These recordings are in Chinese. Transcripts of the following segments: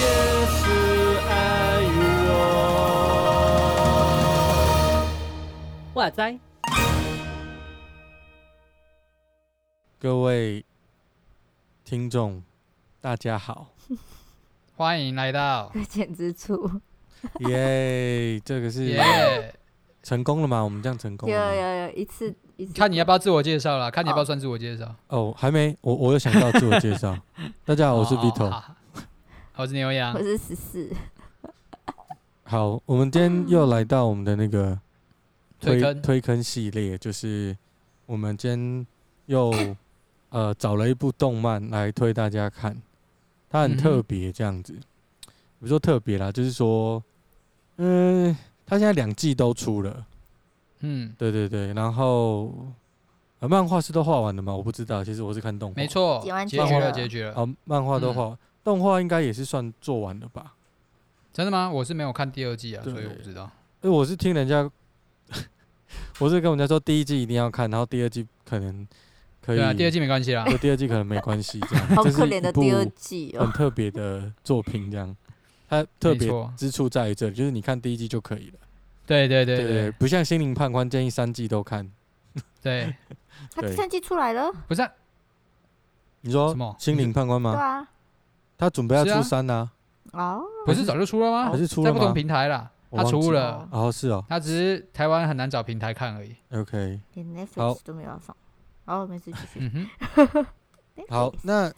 也是爱我。哇塞！各位听众，大家好，欢迎来到 搁浅之处，耶！这个是耶！成功了吗？我们这样成功有了吗？有有一次一次，看你要不要自我介绍啦，看你要不要算自我介绍。哦，还没，我我有想到自我介绍。大家好，我是哦 Vito。好好我是牛羊我。是十四，好，我们今天又来到我们的那个推推坑推坑系列，就是我们今天又 呃找了一部动漫来推大家看，它很特别这样子，不是说特别啦，就是说，嗯、它现在两季都出了，嗯，对对对，然后呃漫画是都画完了吗？我不知道，其实我是看动画，没错结完，结局了，结局了。好，漫画都画，动画应该也是算做完了吧？真的吗？我是没有看第二季啊，所以我不知道。因为我是听人家，我是跟人家说第一季一定要看，然后第二季可能可以，对啊，第二季没关系啦。对第二季可能没关系，这样，好可怜的第二季哦。很特别的作品，这样，它特别之处在于这里，就是你看第一季就可以了，对对对对对。不像《心灵判官》建议三季都看。对，对他第三季出来了，不是。啊你说什么《心灵判官》吗？对啊，他准备要出三呢，哦，不是早就出了吗？还是出了在不同？平台啦，他出了，哦，是哦。他只是台湾很难找平台看而已。，OK，连 Netflix 都没有要放。哦，没事，继续。嗯哼，好那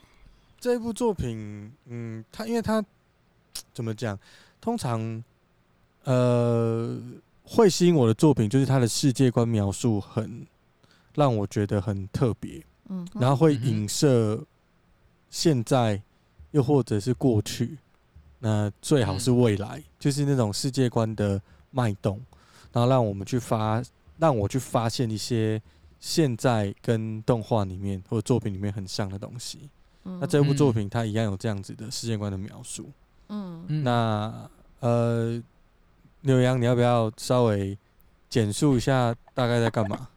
这部作品，嗯，它因为它怎么讲？通常，呃，会吸引我的作品就是它的世界观描述很让我觉得很特别，嗯，然后会影射现在，又或者是过去，那最好是未来，就是那种世界观的脉动，然后让我们去发，让我去发现一些现在跟动画里面或者作品里面很像的东西。嗯那这部作品它一样有这样子的世界观的描述。嗯，嗯那呃，牛羊，你要不要稍微简述一下大概在干嘛？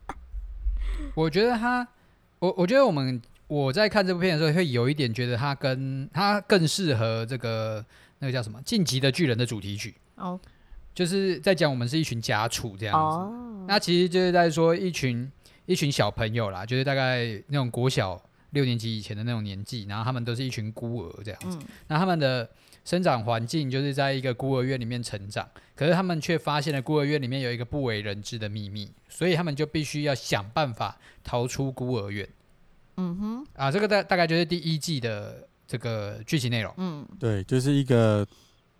我觉得他，我我觉得我们我在看这部片的时候，会有一点觉得他跟他更适合这个那个叫什么《晋级的巨人》的主题曲，哦就是在讲我们是一群家畜这样子。哦，那其实就是在说一群一群小朋友啦，就是大概那种国小六年级以前的那种年纪，然后他们都是一群孤儿这样子。嗯那他们的生长环境就是在一个孤儿院里面成长，可是他们却发现了孤儿院里面有一个不为人知的秘密，所以他们就必须要想办法逃出孤儿院。嗯哼，啊，这个大大概就是第一季的这个剧情内容。嗯，对，就是一个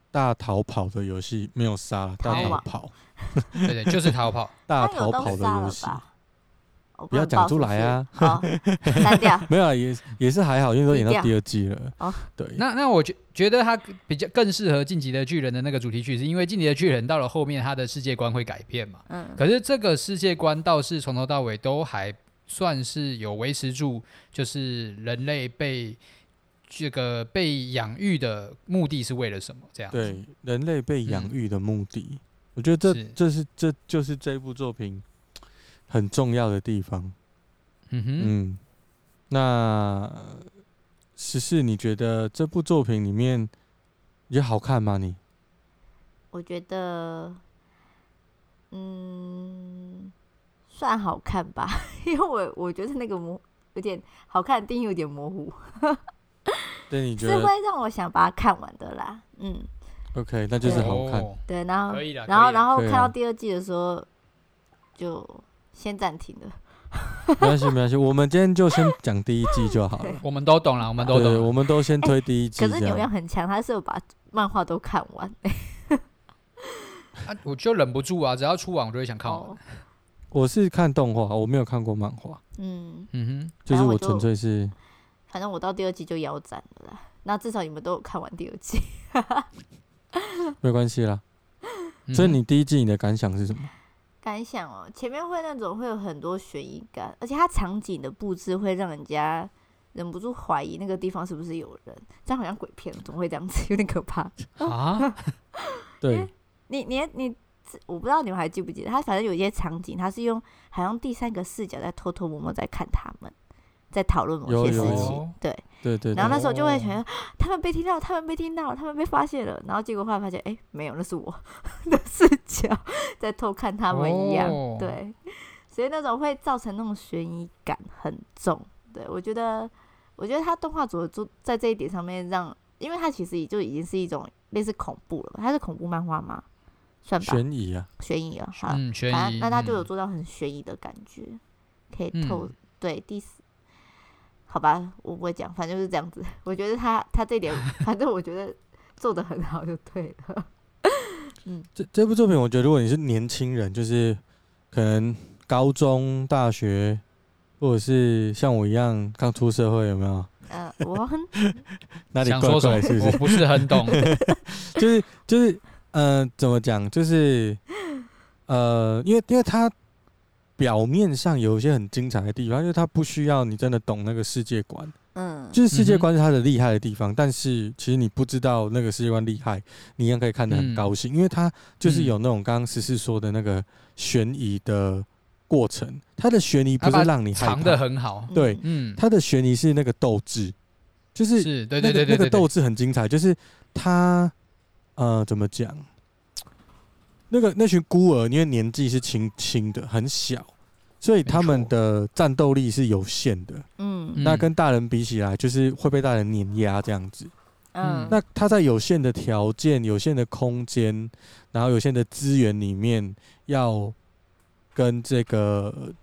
大逃跑的游戏，没有杀，大逃跑，对对，就是逃跑。大逃跑的游戏。不要讲出来啊好，删掉。没有啊，也也是还好，因为都演到第二季了。哦对，那那我觉觉得他比较更适合《进击的巨人》的那个主题曲，是因为《进击的巨人》到了后面，他的世界观会改变嘛。嗯可是这个世界观倒是从头到尾都还算是有维持住，就是人类被这个被养育的目的是为了什么？这样。对，人类被养嗯育的目的，我觉得这是这是这就是这部作品很重要的地方。嗯哼。嗯，那十四，你觉得这部作品里面，你觉得好看吗？你我觉得，嗯，算好看吧，因为我我觉得那个模有点好看的定义有点模糊，对你觉得是会让我想把它看完的啦。嗯，OK？那就是好看。哦对，然后然后然后看到第二季的时候，就先暂停了。没关系，没关系，我们今天就先讲第一季就好了。我们都懂了，我们都对，懂了。我们都先推第一季可是这样。流量很强，他是有把漫画都看完。啊，我就忍不住啊，只要出完我就会想看完。哦，我是看动画，我没有看过漫画，嗯，嗯哼就是我纯粹是反正我到第二季就腰斩了啦。那至少你们都有看完第二季。没关系啦。所以你第一季你的感想是什么？感想哦，前面会那种会有很多悬疑感，而且它场景的布置会让人家忍不住怀疑那个地方是不是有人，这样好像鬼片，怎么会这样子？有点可怕。啊，对，你你你我不知道你们还记不记得，他反正有一些场景，他是用好像第三个视角在偷偷摸摸在看他们，在讨论某些事情，对。对对。然后那时候就会觉得他们被听到，他们被听到，他们被发现了。然后结果后来发现，哎，没有，那是我。的视角在偷看他们一样，对。所以那种会造成那种悬疑感很重。对我觉得，我觉得他动画组做在这一点上面让，因为他其实也就已经是一种类似恐怖了，他是恐怖漫画吗？算吧，悬疑啊，悬疑啊，好，嗯，悬疑，那他就有做到很悬疑的感觉，嗯、可以透、嗯、对第四，好吧，我不会讲，反正就是这样子。我觉得他他这点，反正我觉得做的很好，就对了。嗯，这这部作品，我觉得如果你是年轻人，就是可能高中、大学，或者是像我一样刚出社会，有没有？呃，我很 哪里怪怪，是不是？我不是很懂，就是就是。呃，怎么讲？就是，呃，因为因为它表面上有一些很精彩的地方，因为它不需要你真的懂那个世界观，嗯，就是世界观是它的厉害的地方。嗯、但是其实你不知道那个世界观厉害，你一样可以看得很高兴，嗯、因为它就是有那种刚刚十四说的那个悬疑的过程。它的悬疑不是让你藏得很好，对，嗯，它的悬疑是那个斗志，就是是对对对对，那个斗志很精彩，就是它。呃，怎么讲？那个那群孤儿，因为年纪是轻轻的，很小，所以他们的战斗力是有限的。嗯，那跟大人比起来，就是会被大人碾压这样子。嗯，那他在有限的条件、有限的空间，然后有限的资源里面，要跟这个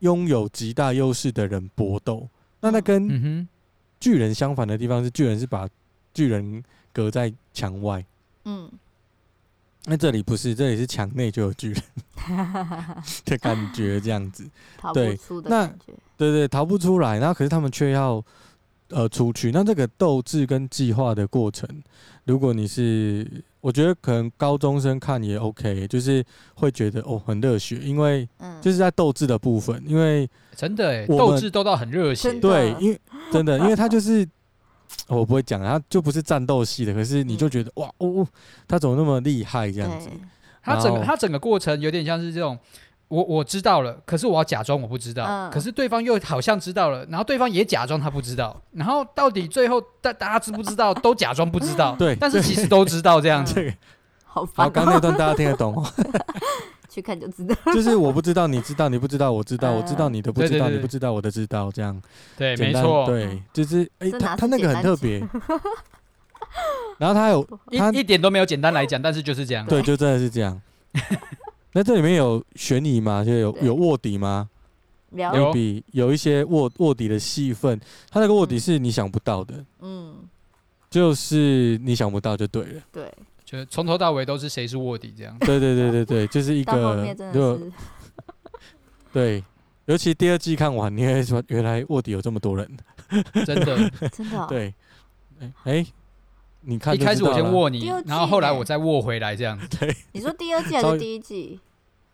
拥有极大优势的人搏斗。那那跟巨人相反的地方是，巨人是把巨人隔在墙外。嗯，那这里不是，这里是墙内就有巨人 的感觉，这样子，对，那对对，逃不出来，然后可是他们却要呃出去，那这个斗志跟计划的过程，如果你是，我觉得可能高中生看也 OK，就是会觉得哦很热血，因为就是在斗志的部分，因为真的哎，斗志斗到很热血，对，因为 真的，因为他就是。我不会讲，他就不是战斗系的，可是你就觉得、嗯、哇哦，他怎么那么厉害这样子？他整个他整个过程有点像是这种，我我知道了，可是我要假装我不知道，嗯、可是对方又好像知道了，然后对方也假装他不知道，然后到底最后大大家知不知道都假装不知道，对，但是其实都知道这样 子。好烦。刚那段大家听得懂吗？去看就知道，就是我不知道，你知道，你不知道，我知道，我知道你的不知道，你不知道我的知道，这样，对，没错，对，就是，哎，他他那个很特别，然后他有 一一点都没有简单来讲，但是就是这样，对，就真的是这样。那这里面有悬疑吗？就有有卧底吗？有。比有一些卧卧底的戏份，他那个卧底是你想不到的，嗯，就是你想不到就对了，对。就从头到尾都是谁是卧底这样？对对对对对，就是一个就 对，尤其第二季看完，你会说原来卧底有这么多人，真的 真的对。哎，你看一开始我先卧你，然后后来我再卧回来这样。对，你说第二季还是第一季？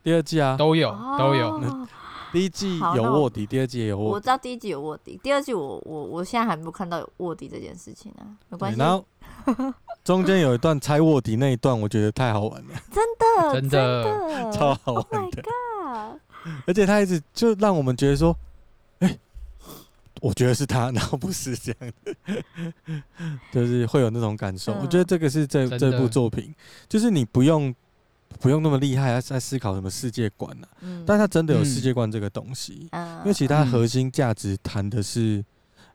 第二季啊，都有都有。第一季有卧底，第二季也有卧底。我知道第一季有卧底，第二季我我我现在还没有看到有卧底这件事情呢，没关系。然后 中间有一段拆卧底那一段，我觉得太好玩了，真的 真的超好玩的。而且他一直就让我们觉得说，哎，我觉得是他，然后不是这样的，就是会有那种感受。我觉得这个是这这部作品，就是你不用。不用那么厉害，在思考什么世界观呢、啊？嗯、但他真的有世界观这个东西，嗯、因为其他核心价值谈的是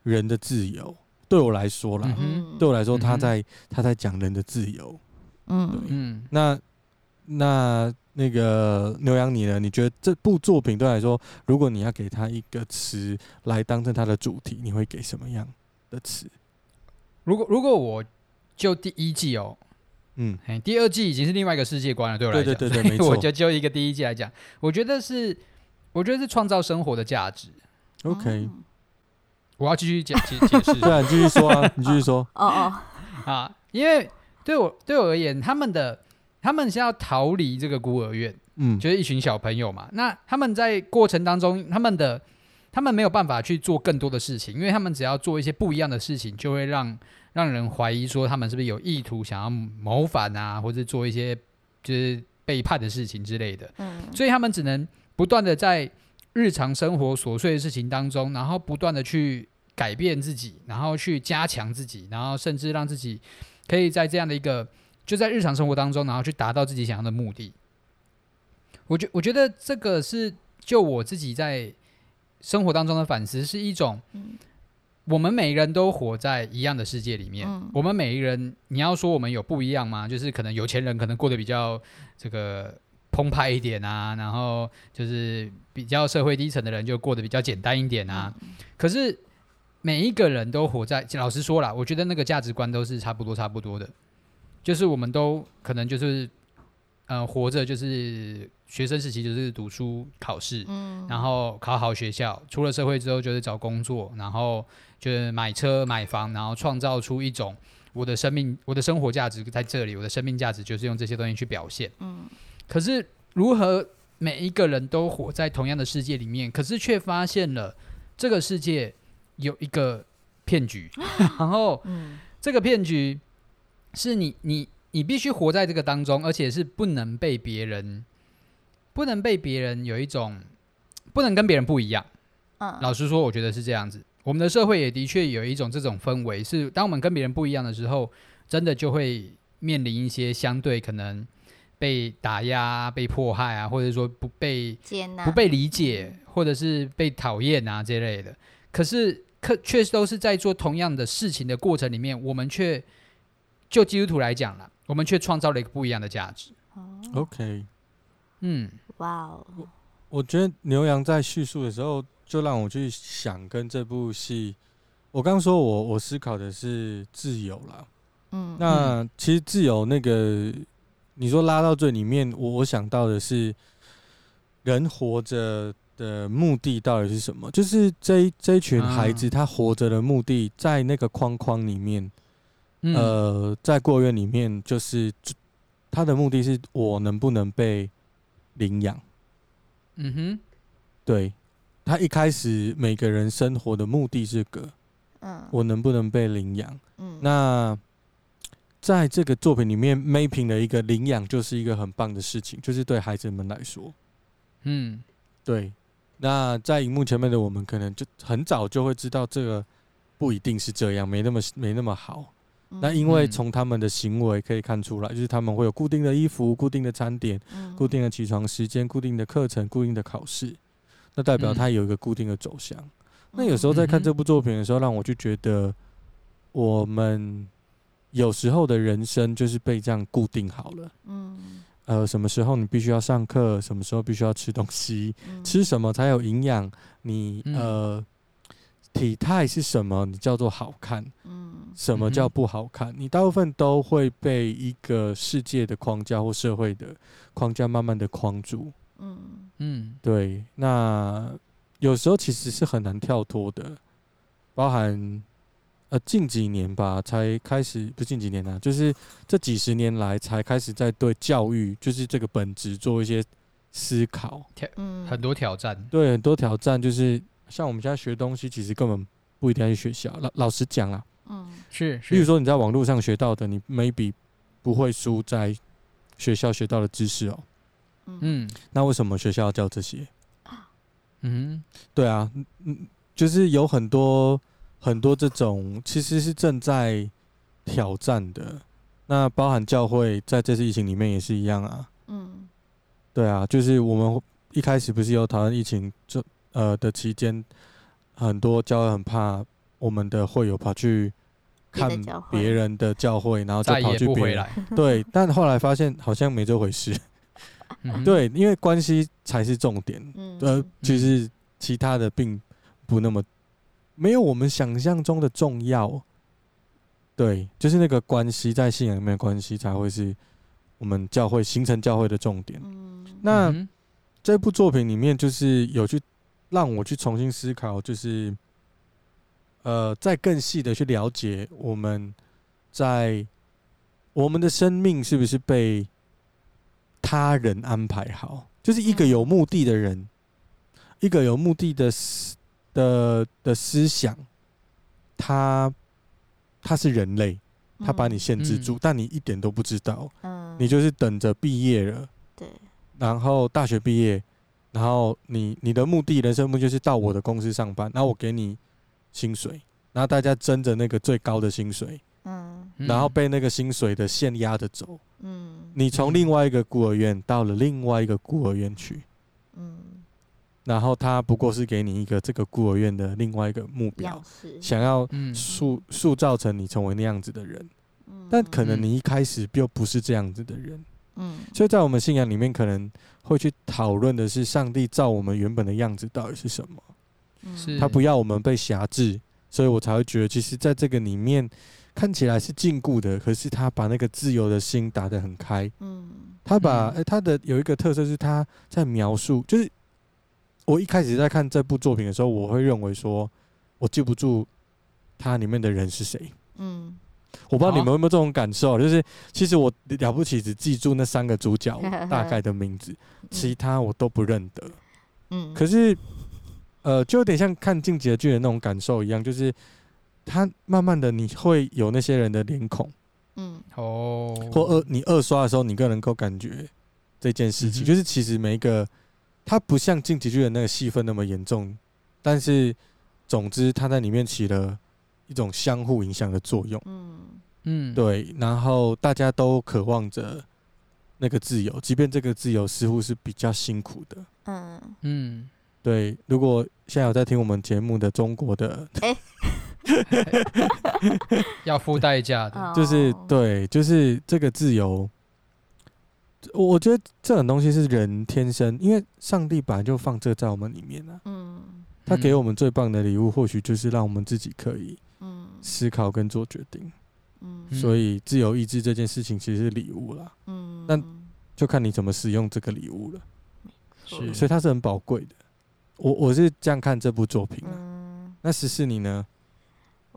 人的自由。嗯、对我来说啦，嗯、对我来说，他在、嗯、他在讲人的自由。嗯对嗯，那那那个牛羊你呢？你觉得这部作品对我来说，如果你要给他一个词来当成他的主题，你会给什么样的词？如果如果我就第一季哦。嗯，第二季已经是另外一个世界观了，对我来讲，对对对对，没 错。我就就一个第一季来讲，我觉得是，我觉得是创造生活的价值。OK，我要继续解解解释。对啊，你继续说啊，你继续说。哦哦，啊，因为对我对我而言，他们的他们是要逃离这个孤儿院，嗯，就是一群小朋友嘛。那他们在过程当中，他们的他们没有办法去做更多的事情，因为他们只要做一些不一样的事情，就会让。让人怀疑说他们是不是有意图想要谋反啊，或者做一些就是背叛的事情之类的。嗯所以他们只能不断的在日常生活琐碎的事情当中，然后不断的去改变自己，然后去加强自己，然后甚至让自己可以在这样的一个就在日常生活当中，然后去达到自己想要的目的。我觉我觉得这个是就我自己在生活当中的反思，是一种，我们每个人都活在一样的世界里面。我们每一个人，你要说我们有不一样吗？就是可能有钱人可能过得比较这个澎湃一点啊，然后就是比较社会低层的人就过得比较简单一点啊。可是每一个人都活在，老实说了，我觉得那个价值观都是差不多差不多的，就是我们都可能就是。呃，活着就是学生时期就是读书考试，嗯，然后考好学校，出了社会之后就是找工作，然后就是买车买房，然后创造出一种我的生命，我的生活价值在这里，我的生命价值就是用这些东西去表现，嗯。可是如何每一个人都活在同样的世界里面，可是却发现了这个世界有一个骗局，然后，嗯，这个骗局是你你。你必须活在这个当中，而且是不能被别人，不能被别人有一种，不能跟别人不一样。嗯，老实说，我觉得是这样子。我们的社会也的确有一种这种氛围，是当我们跟别人不一样的时候，真的就会面临一些相对可能被打压、被迫害啊，或者说不被接纳、不被理解，或者是被讨厌啊这类的。可是，可确实都是在做同样的事情的过程里面，我们却就基督徒来讲了。我们却创造了一个不一样的价值。OK，嗯，哇哦！我我觉得牛羊在叙述的时候，就让我去想跟这部戏。我刚刚说我我思考的是自由啦，嗯，那其实自由那个你说拉到最里面，我我想到的是人活着的目的到底是什么？就是这一这一群孩子他活着的目的，在那个框框里面。呃，在孤儿院里面，就是他的目的是我能不能被领养？嗯哼，对，他一开始每个人生活的目的是个，嗯，我能不能被领养？嗯，那在这个作品里面，mapping 的一个领养就是一个很棒的事情，就是对孩子们来说，嗯，对。那在荧幕前面的我们，可能就很早就会知道这个不一定是这样，没那么没那么好。那因为从他们的行为可以看出来，就是他们会有固定的衣服、固定的餐点、固定的起床时间、固定的课程、固定的考试，那代表他有一个固定的走向。那有时候在看这部作品的时候，让我就觉得，我们有时候的人生就是被这样固定好了。嗯，呃，什么时候你必须要上课，什么时候必须要吃东西，吃什么才有营养？你呃。体态是什么？你叫做好看。嗯，什么叫不好看？你大部分都会被一个世界的框架或社会的框架慢慢的框住。嗯嗯，对。那有时候其实是很难跳脱的，包含呃近几年吧，才开始不近几年啊，就是这几十年来才开始在对教育，就是这个本质做一些思考。挑，很多挑战。对，很多挑战就是。像我们现在学东西，其实根本不一定要去学校。老老实讲啊，嗯，是，比如说你在网络上学到的，你 maybe 不会输在学校学到的知识哦。嗯，那为什么学校要教这些？嗯，对啊，嗯，就是有很多很多这种其实是正在挑战的。那包含教会在这次疫情里面也是一样啊。嗯，对啊，就是我们一开始不是有讨论疫情就。呃的期间，很多教会很怕我们的会友跑去看别人的教会，然后再跑去别人。对，但后来发现好像没这回事。对，因为关系才是重点。呃，其实其他的并不那么没有我们想象中的重要。对，就是那个关系在信仰里面的关系才会是我们教会形成教会的重点。那这部作品里面就是有去。让我去重新思考，就是，呃，再更细的去了解我们在我们的生命是不是被他人安排好？就是一个有目的的人，一个有目的的思的的思想，他他是人类，他把你限制住，但你一点都不知道，嗯。你就是等着毕业了，对。然后大学毕业，然后你你的目的，人生目的就是到我的公司上班，然后我给你薪水，然后大家争着那个最高的薪水，嗯，然后被那个薪水的线压着走，嗯，你从另外一个孤儿院到了另外一个孤儿院去，嗯，然后他不过是给你一个这个孤儿院的另外一个目标，想要塑塑造成你成为那样子的人，但可能你一开始就不是这样子的人。嗯，所以在我们信仰里面，可能会去讨论的是上帝造我们原本的样子到底是什么？是。他不要我们被辖制，所以我才会觉得，其实在这个里面看起来是禁锢的，可是他把那个自由的心打得很开。嗯，他把诶，他的有一个特色是他在描述，就是我一开始在看这部作品的时候，我会认为说我记不住它里面的人是谁。嗯。我不知道你们有没有这种感受，就是其实我了不起只记住那三个主角 大概的名字，其他我都不认得。嗯，可是，呃，就有点像看《进击的巨人》那种感受一样，就是他慢慢的你会有那些人的脸孔，嗯，哦，或二你二刷的时候，你更能够感觉这件事情，就是其实每一个他不像《进击巨人》那个戏份那么严重，但是总之它在里面起了。一种相互影响的作用，嗯。嗯，对，然后大家都渴望着那个自由，即便这个自由似乎是比较辛苦的，嗯。嗯，对。如果现在有在听我们节目的中国的，欸、要付代价的，就是对，就是这个自由，我觉得这种东西是人天生，因为上帝本来就放这在我们里面啊，嗯，他给我们最棒的礼物，或许就是让我们自己可以。思考跟做决定，嗯，所以自由意志这件事情其实是礼物啦，嗯，那就看你怎么使用这个礼物了，是，所以它是很宝贵的。我我是这样看这部作品啊，嗯，那十四你呢？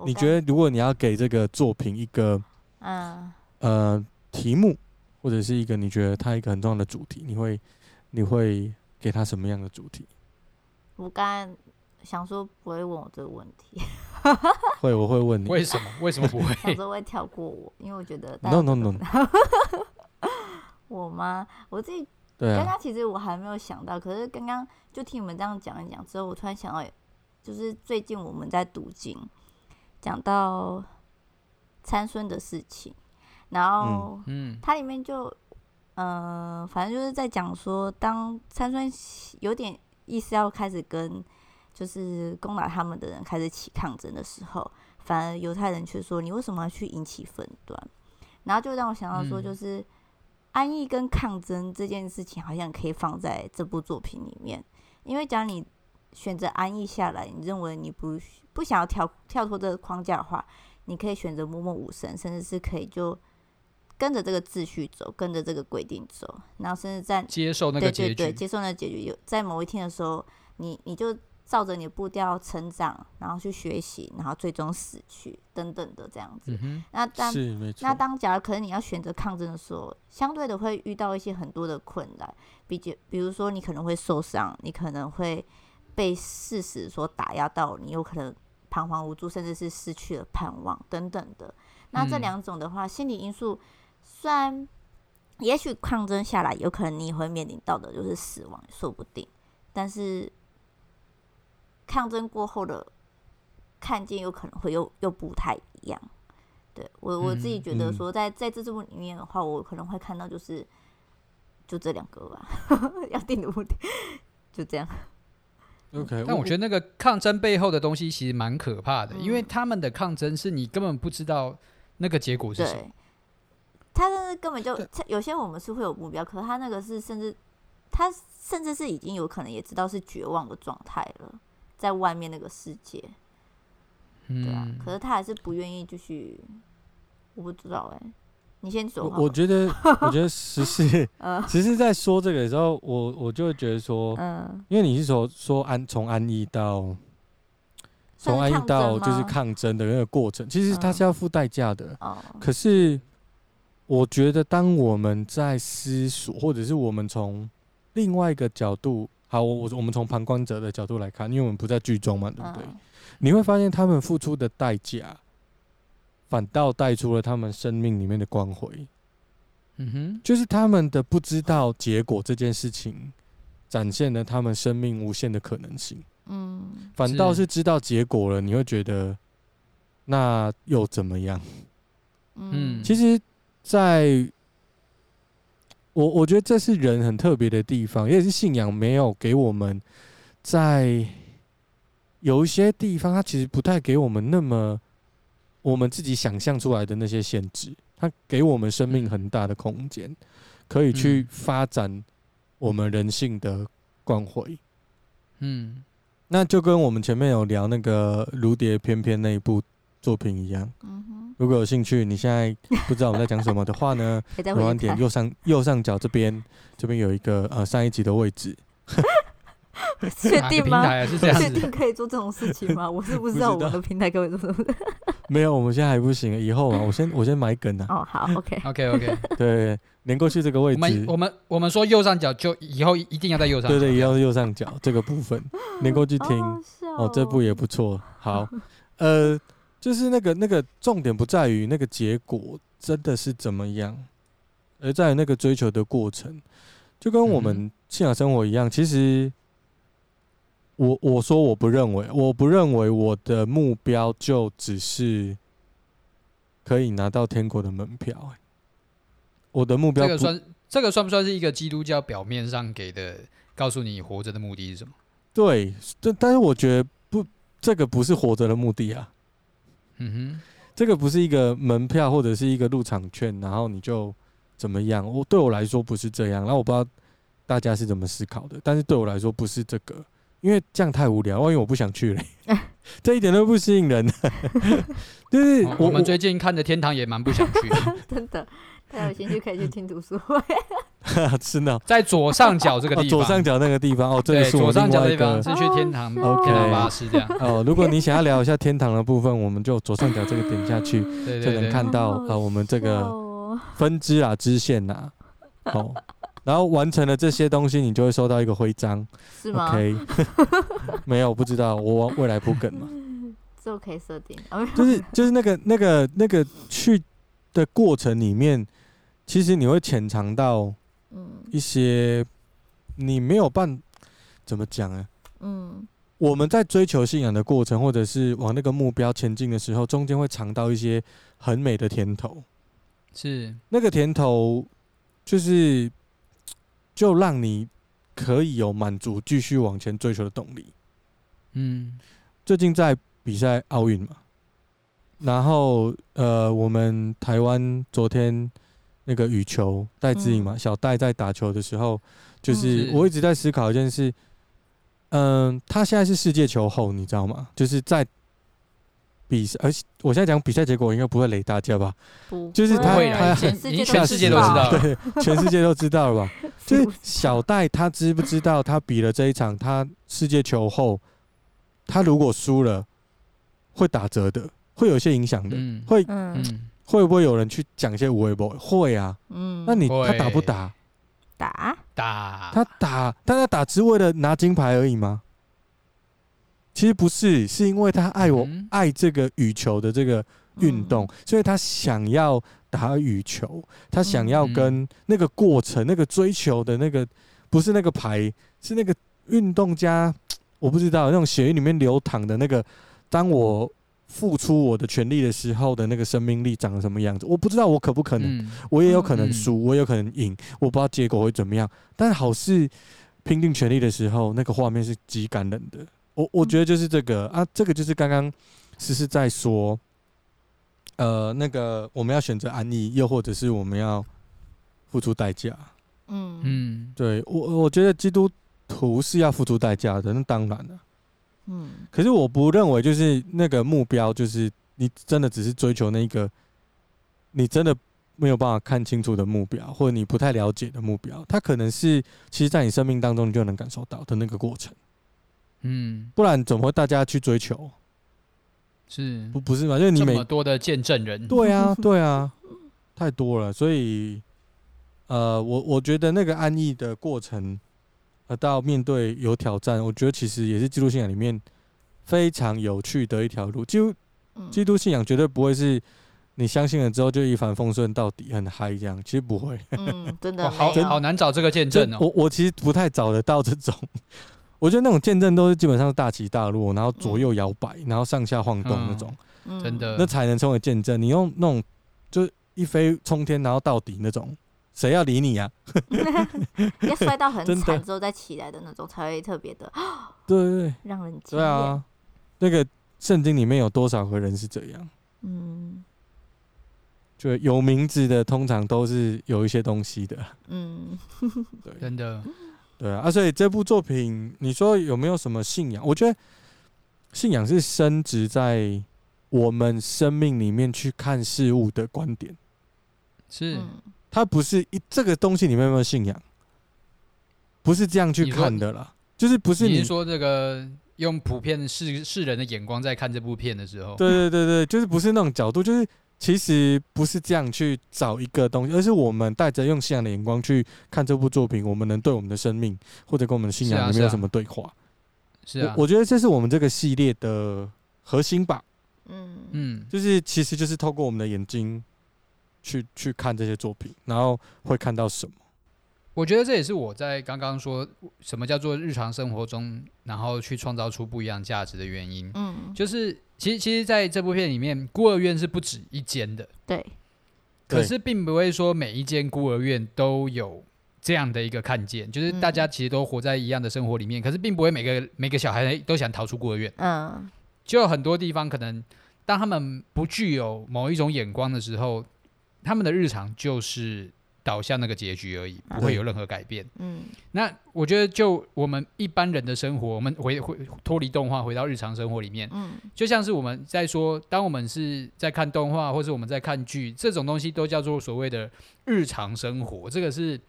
你觉得如果你要给这个作品一个，嗯，呃，题目或者是一个你觉得它一个很重要的主题，你会你会给它什么样的主题？我刚。想说不会问我这个问题，会我会问你为什么？为什么不会？想说会跳过我，因为我觉得 no no no，我吗？我自己对啊，刚刚其实我还没有想到，可是刚刚就听你们这样讲一讲之后，我突然想到，就是最近我们在读经，讲到参孙的事情，然后嗯，它里面就嗯、呃，反正就是在讲说，当参孙有点意思要开始跟。就是攻打他们的人开始起抗争的时候，反而犹太人却说：“你为什么要去引起纷端？”然后就让我想到说，就是安逸跟抗争这件事情，好像可以放在这部作品里面。因为假如你选择安逸下来，你认为你不不想要跳跳脱这个框架的话，你可以选择默默无声，甚至是可以就跟着这个秩序走，跟着这个规定走，然后甚至在接受那个结局，对对对，接受那个结局。有在某一天的时候，你你就。照着你的步调成长，然后去学习，然后最终死去，等等的这样子。嗯、那当那当假如可能你要选择抗争的时候，相对的会遇到一些很多的困难，比比如说你可能会受伤，你可能会被事实所打压到，你有可能彷徨无助，甚至是失去了盼望等等的。那这两种的话，嗯、心理因素虽然也许抗争下来，有可能你会面临到的就是死亡，说不定，但是。抗争过后的看见，有可能会又又不太一样。对我我自己觉得说在，在在这部里面的话，我可能会看到就是就这两个吧，要定的目的就这样。OK，但我觉得那个抗争背后的东西其实蛮可怕的，嗯、因为他们的抗争是你根本不知道那个结果是什么。他那根本就有些我们是会有目标，可是他那个是甚至他甚至是已经有可能也知道是绝望的状态了。在外面那个世界，对啊，可是他还是不愿意继续。我不知道哎、欸，你先说。我觉得，我觉得十四，十四在说这个的时候，我我就会觉得说，嗯，因为你是说说安从安逸到从安逸到就是抗争的那个过程，其实他是要付代价的。哦可是我觉得，当我们在思索，或者是我们从另外一个角度。好，我我我们从旁观者的角度来看，因为我们不在剧中嘛，对不对？嗯、你会发现他们付出的代价，反倒带出了他们生命里面的光辉。嗯哼，就是他们的不知道结果这件事情，展现了他们生命无限的可能性。嗯，反倒是知道结果了，你会觉得那又怎么样？嗯，其实，在我我觉得这是人很特别的地方，也是信仰没有给我们在有一些地方，它其实不太给我们那么我们自己想象出来的那些限制。它给我们生命很大的空间，可以去发展我们人性的光辉。嗯，那就跟我们前面有聊那个《如蝶翩翩》那一部作品一样。嗯哼，如果有兴趣，你现在不知道我们在讲什么的话呢，麻烦点右上右上角这边，这边有一个呃上一集的位置。确定吗？确定可以做这种事情吗？我是不知道我们的平台可以做什么。没有，我们现在还不行。以后啊，我先我先买梗啊。哦，好，OK，OK，OK。对，连过去这个位置。我们我们我们说右上角，就以后一定要在右上角。对对，以后右上角这个部分，连过去听。哦，这部也不错。好，呃，就是那个那个重点不在于那个结果真的是怎么样，而在于那个追求的过程，就跟我们信仰生活一样，其实。我我说我不认为，我不认为我的目标就只是可以拿到天国的门票，欸。我的目标这个算这个算不算是一个基督教表面上给的，告诉你活着的目的是什么？对，但但是我觉得不，这个不是活着的目的啊。嗯哼，这个不是一个门票或者是一个入场券，然后你就怎么样？我对我来说不是这样，然后我不知道大家是怎么思考的，但是对我来说不是这个。因为这样太无聊，万一我不想去了，这一点都不吸引人。就是我，我们最近看的《天堂》也蛮不想去的。真的，大家有兴趣可以去听读书会。真的，在左上角这个地方，左上角那个地方哦，这是左上角的地方是去天堂 OK 巴士这样。哦，如果你想要聊一下天堂的部分，我们就左上角这个点下去，就能看到啊，我们这个分支啊，支线呐，哦。然后完成了这些东西，你就会收到一个徽章，是吗？OK，没有，不知道，我未来不梗嘛。这可以设定，就是就是那个那个那个去的过程里面，其实你会潜藏到一些你没有办怎么讲啊？嗯，我们在追求信仰的过程，或者是往那个目标前进的时候，中间会尝到一些很美的甜头，是那个甜头就是。就让你可以有满足继续往前追求的动力。嗯，最近在比赛奥运嘛，然后呃，我们台湾昨天那个羽球戴资颖嘛，嗯、小戴在打球的时候，就是我一直在思考一件事，嗯、呃，他现在是世界球后，你知道吗？就是在。比赛，而且我现在讲比赛结果应该不会雷大家吧？不，就是他他全世界都知道，对，全世界都知道了吧？就是小戴他知不知道他比了这一场他世界球后，他如果输了会打折的，会有些影响的，会会不会有人去讲一些无谓不会啊？嗯，那你他打不打？打。打，他打，但他打只为了拿金牌而已吗？其实不是，是因为他爱我，嗯、爱这个羽球的这个运动，嗯、所以他想要打羽球，他想要跟那个过程、嗯、那个追求的那个，不是那个牌，是那个运动家，我不知道那种血液里面流淌的那个，当我付出我的全力的时候的那个生命力长什么样子，我不知道我可不可能，嗯、我也有可能输，我也有可能赢，我不知道结果会怎么样，但好事拼尽全力的时候，那个画面是极感人的。我我觉得就是这个啊，这个就是刚刚诗诗在说，呃，那个我们要选择安逸，又或者是我们要付出代价。嗯嗯，对我我觉得基督徒是要付出代价的，那当然了。嗯，可是我不认为就是那个目标，就是你真的只是追求那个，你真的没有办法看清楚的目标，或者你不太了解的目标，它可能是其实在你生命当中你就能感受到的那个过程。嗯，不然怎么会大家去追求？是不不是嘛？就是你每这么多的见证人，对啊，对啊，太多了。所以，呃，我我觉得那个安逸的过程，呃，到面对有挑战，我觉得其实也是基督信仰里面非常有趣的一条路。基督基督信仰绝对不会是你相信了之后就一帆风顺到底，很嗨这样。其实不会，嗯，真的好好难找这个见证哦。我我其实不太找得到这种，我觉得那种见证都是基本上是大起大落，然后左右摇摆，然后上下晃动那种，嗯、真的，那才能称为见证。你用那种就一飞冲天，然后到底那种，谁要理你呀、啊？要摔到很惨 之后再起来的那种，才会特别的，对对对，让人惊对啊。那个圣经里面有多少个人是这样？嗯。就有名字的，通常都是有一些东西的。嗯，对，真的，对啊。啊，所以这部作品，你说有没有什么信仰？我觉得信仰是深植在我们生命里面去看事物的观点。是，它不是一这个东西里面有没有信仰？不是这样去看的啦。就是不是你是说这个用普遍世世人的眼光在看这部片的时候？对对对对，就是不是那种角度，就是。其实不是这样去找一个东西，而是我们带着用信仰的眼光去看这部作品，我们能对我们的生命或者跟我们的信仰有没有什么对话？是啊，我，我觉得这是我们这个系列的核心吧。嗯嗯，就是其实就是透过我们的眼睛去去看这些作品，然后会看到什么？我觉得这也是我在刚刚说什么叫做日常生活中，然后去创造出不一样价值的原因。嗯，就是。其实，其实，在这部片里面，孤儿院是不止一间的。对。可是，并不会说每一间孤儿院都有这样的一个看见，就是大家其实都活在一样的生活里面。嗯、可是，并不会每个每个小孩都想逃出孤儿院。嗯。就有很多地方，可能当他们不具有某一种眼光的时候，他们的日常就是。导向那个结局而已，不会有任何改变。嗯，那我觉得就我们一般人的生活，我们回回脱离动画，回到日常生活里面，嗯，就像是我们在说，当我们是在看动画，或是我们在看剧，这种东西都叫做所谓的日常生活。这个是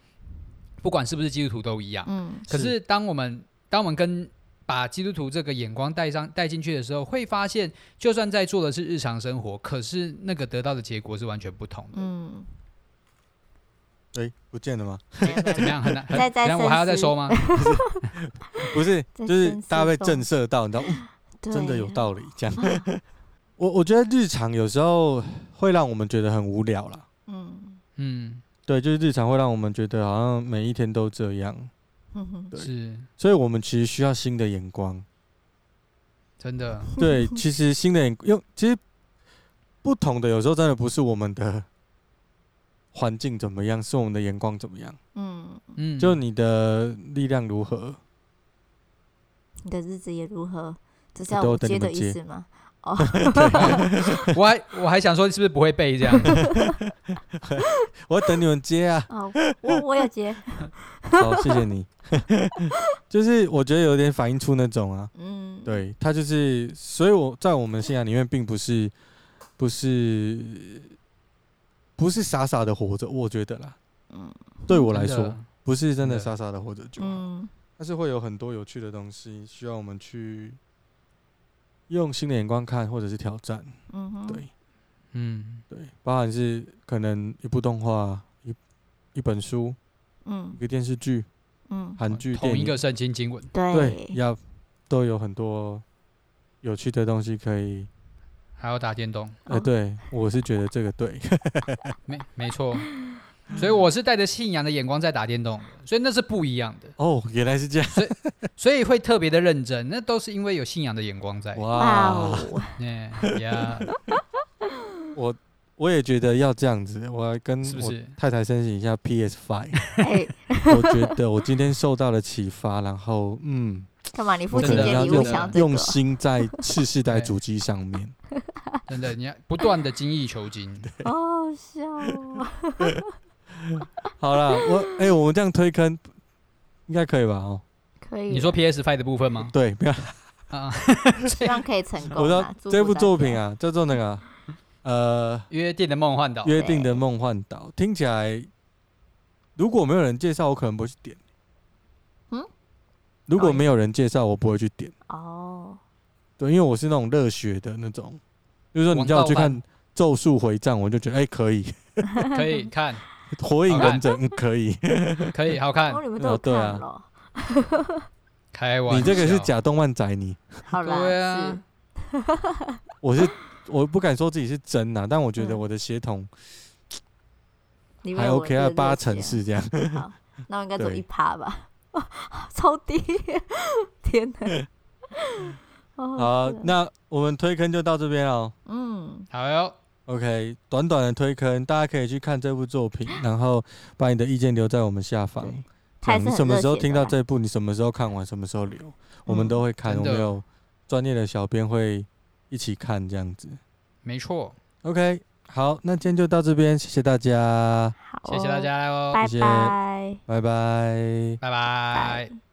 不管是不是基督徒都一样。嗯，可是当我们当我们跟把基督徒这个眼光带上带进去的时候，会发现，就算在做的是日常生活，可是那个得到的结果是完全不同的。嗯。哎、欸，不见了吗？怎么样？很难。很难。我还要再说吗？不是，就是大家被震慑到，你知道，嗯、真的有道理。这样，我我觉得日常有时候会让我们觉得很无聊啦。嗯嗯，对，就是日常会让我们觉得好像每一天都这样。对，是。所以我们其实需要新的眼光。真的。对，其实新的眼光，用其实不同的，有时候真的不是我们的。环境怎么样？是我们的眼光怎么样？嗯嗯，就你的力量如何？你的日子也如何？这是要我接的意思吗？哦，我还我还想说，是不是不会背这样？我要等你们接啊！哦，我我有接。好，谢谢你。就是我觉得有点反映出那种啊，嗯，对他就是，所以我在我们信仰里面，并不是不是。不是傻傻的活着，我觉得啦，嗯，对我来说，不是真的傻傻的活着就好，嗯，但是会有很多有趣的东西需要我们去用新的眼光看，或者是挑战，嗯哼，对，嗯，对，包含是可能一部动画、一一本书，嗯，一个电视剧，嗯，韩剧、电影，同一个圣经经文，对，要都有很多有趣的东西可以。还要打电动？呃，对，我是觉得这个对，没没错，所以我是带着信仰的眼光在打电动，所以那是不一样的。哦，原来是这样，所以所以会特别的认真，那都是因为有信仰的眼光在。哇，耶呀！我我也觉得要这样子，我要跟我太太申请一下 PS Five。我觉得我今天受到了启发，然后嗯。干嘛？你父亲节礼物想用心在次世代主机上面，真的，你要不断的精益求精。好好笑哦。好了，我哎、欸，我们这样推坑应该可以吧？哦，可以。你说 PS Five 的部分吗？对，不要啊，希望可以成功。我说这部作品啊，叫做那个呃，约定的梦幻岛。约定的梦幻岛听起来，如果没有人介绍，我可能不会去点。如果没有人介绍，我不会去点。哦，对，因为我是那种热血的那种，就是说你叫我去看《咒术回战》，我就觉得哎，可以，可以看《火影忍者》，可以，可以，好看。哦，对啊，开玩笑，你这个是假动漫宅，你。好啦，对啊，我是我不敢说自己是真呐，但我觉得我的血统还 OK 啊，八成是这样。好，那我应该走一趴吧？超低，天哪！好，那我们推坑就到这边哦。嗯，好哟。OK，短短的推坑，大家可以去看这部作品，然后把你的意见留在我们下方。你什么时候听到这部？你什么时候看完？什么时候留？我们都会看。我们有专业的小编会一起看，这样子。没错。OK，好，那今天就到这边，谢谢大家。好，谢谢大家喽，拜拜，拜拜，拜拜。